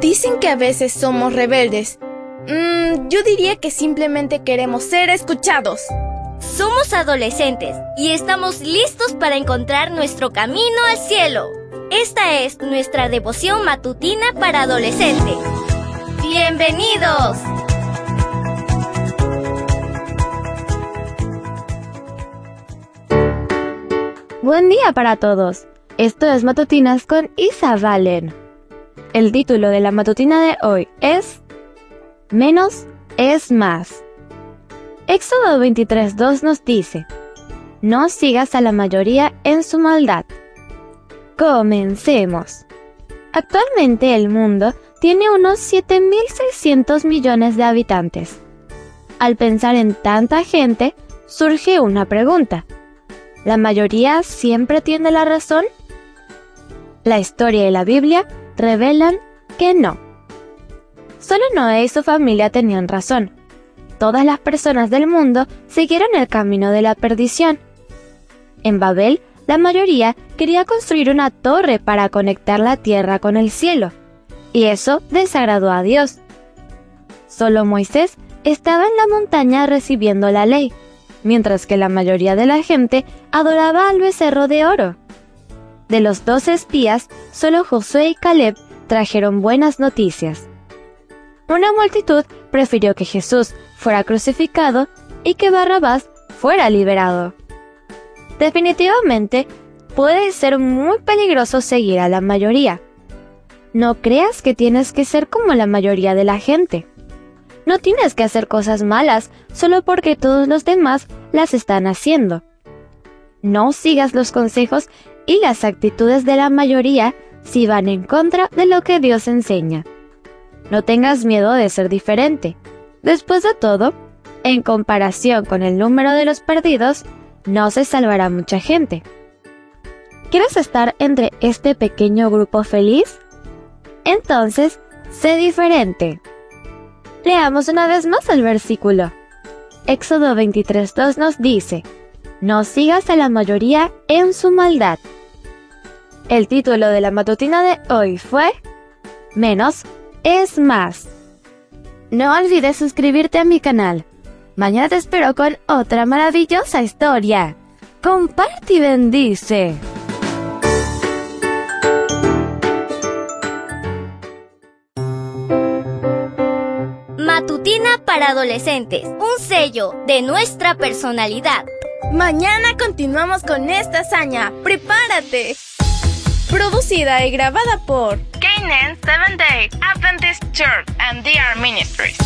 Dicen que a veces somos rebeldes. Mm, yo diría que simplemente queremos ser escuchados. Somos adolescentes y estamos listos para encontrar nuestro camino al cielo. Esta es nuestra devoción matutina para adolescentes. ¡Bienvenidos! Buen día para todos. Esto es Matutinas con Isa Valen. El título de la matutina de hoy es Menos es más. Éxodo 23.2 nos dice, No sigas a la mayoría en su maldad. Comencemos. Actualmente el mundo tiene unos 7.600 millones de habitantes. Al pensar en tanta gente, surge una pregunta. ¿La mayoría siempre tiene la razón? La historia y la Biblia revelan que no. Solo Noé y su familia tenían razón. Todas las personas del mundo siguieron el camino de la perdición. En Babel, la mayoría quería construir una torre para conectar la tierra con el cielo, y eso desagradó a Dios. Solo Moisés estaba en la montaña recibiendo la ley, mientras que la mayoría de la gente adoraba al becerro de oro. De los dos espías, solo Josué y Caleb trajeron buenas noticias. Una multitud prefirió que Jesús fuera crucificado y que Barrabás fuera liberado. Definitivamente, puede ser muy peligroso seguir a la mayoría. No creas que tienes que ser como la mayoría de la gente. No tienes que hacer cosas malas solo porque todos los demás las están haciendo. No sigas los consejos y las actitudes de la mayoría si van en contra de lo que Dios enseña. No tengas miedo de ser diferente. Después de todo, en comparación con el número de los perdidos, no se salvará mucha gente. ¿Quieres estar entre este pequeño grupo feliz? Entonces, sé diferente. Leamos una vez más el versículo. Éxodo 23.2 nos dice, No sigas a la mayoría en su maldad. El título de la matutina de hoy fue Menos es más. No olvides suscribirte a mi canal. Mañana te espero con otra maravillosa historia. Comparte y bendice. Matutina para adolescentes, un sello de nuestra personalidad. Mañana continuamos con esta hazaña. ¡Prepárate! Producida y grabada por Canaan Seventh Day Adventist Church and DR Ministries.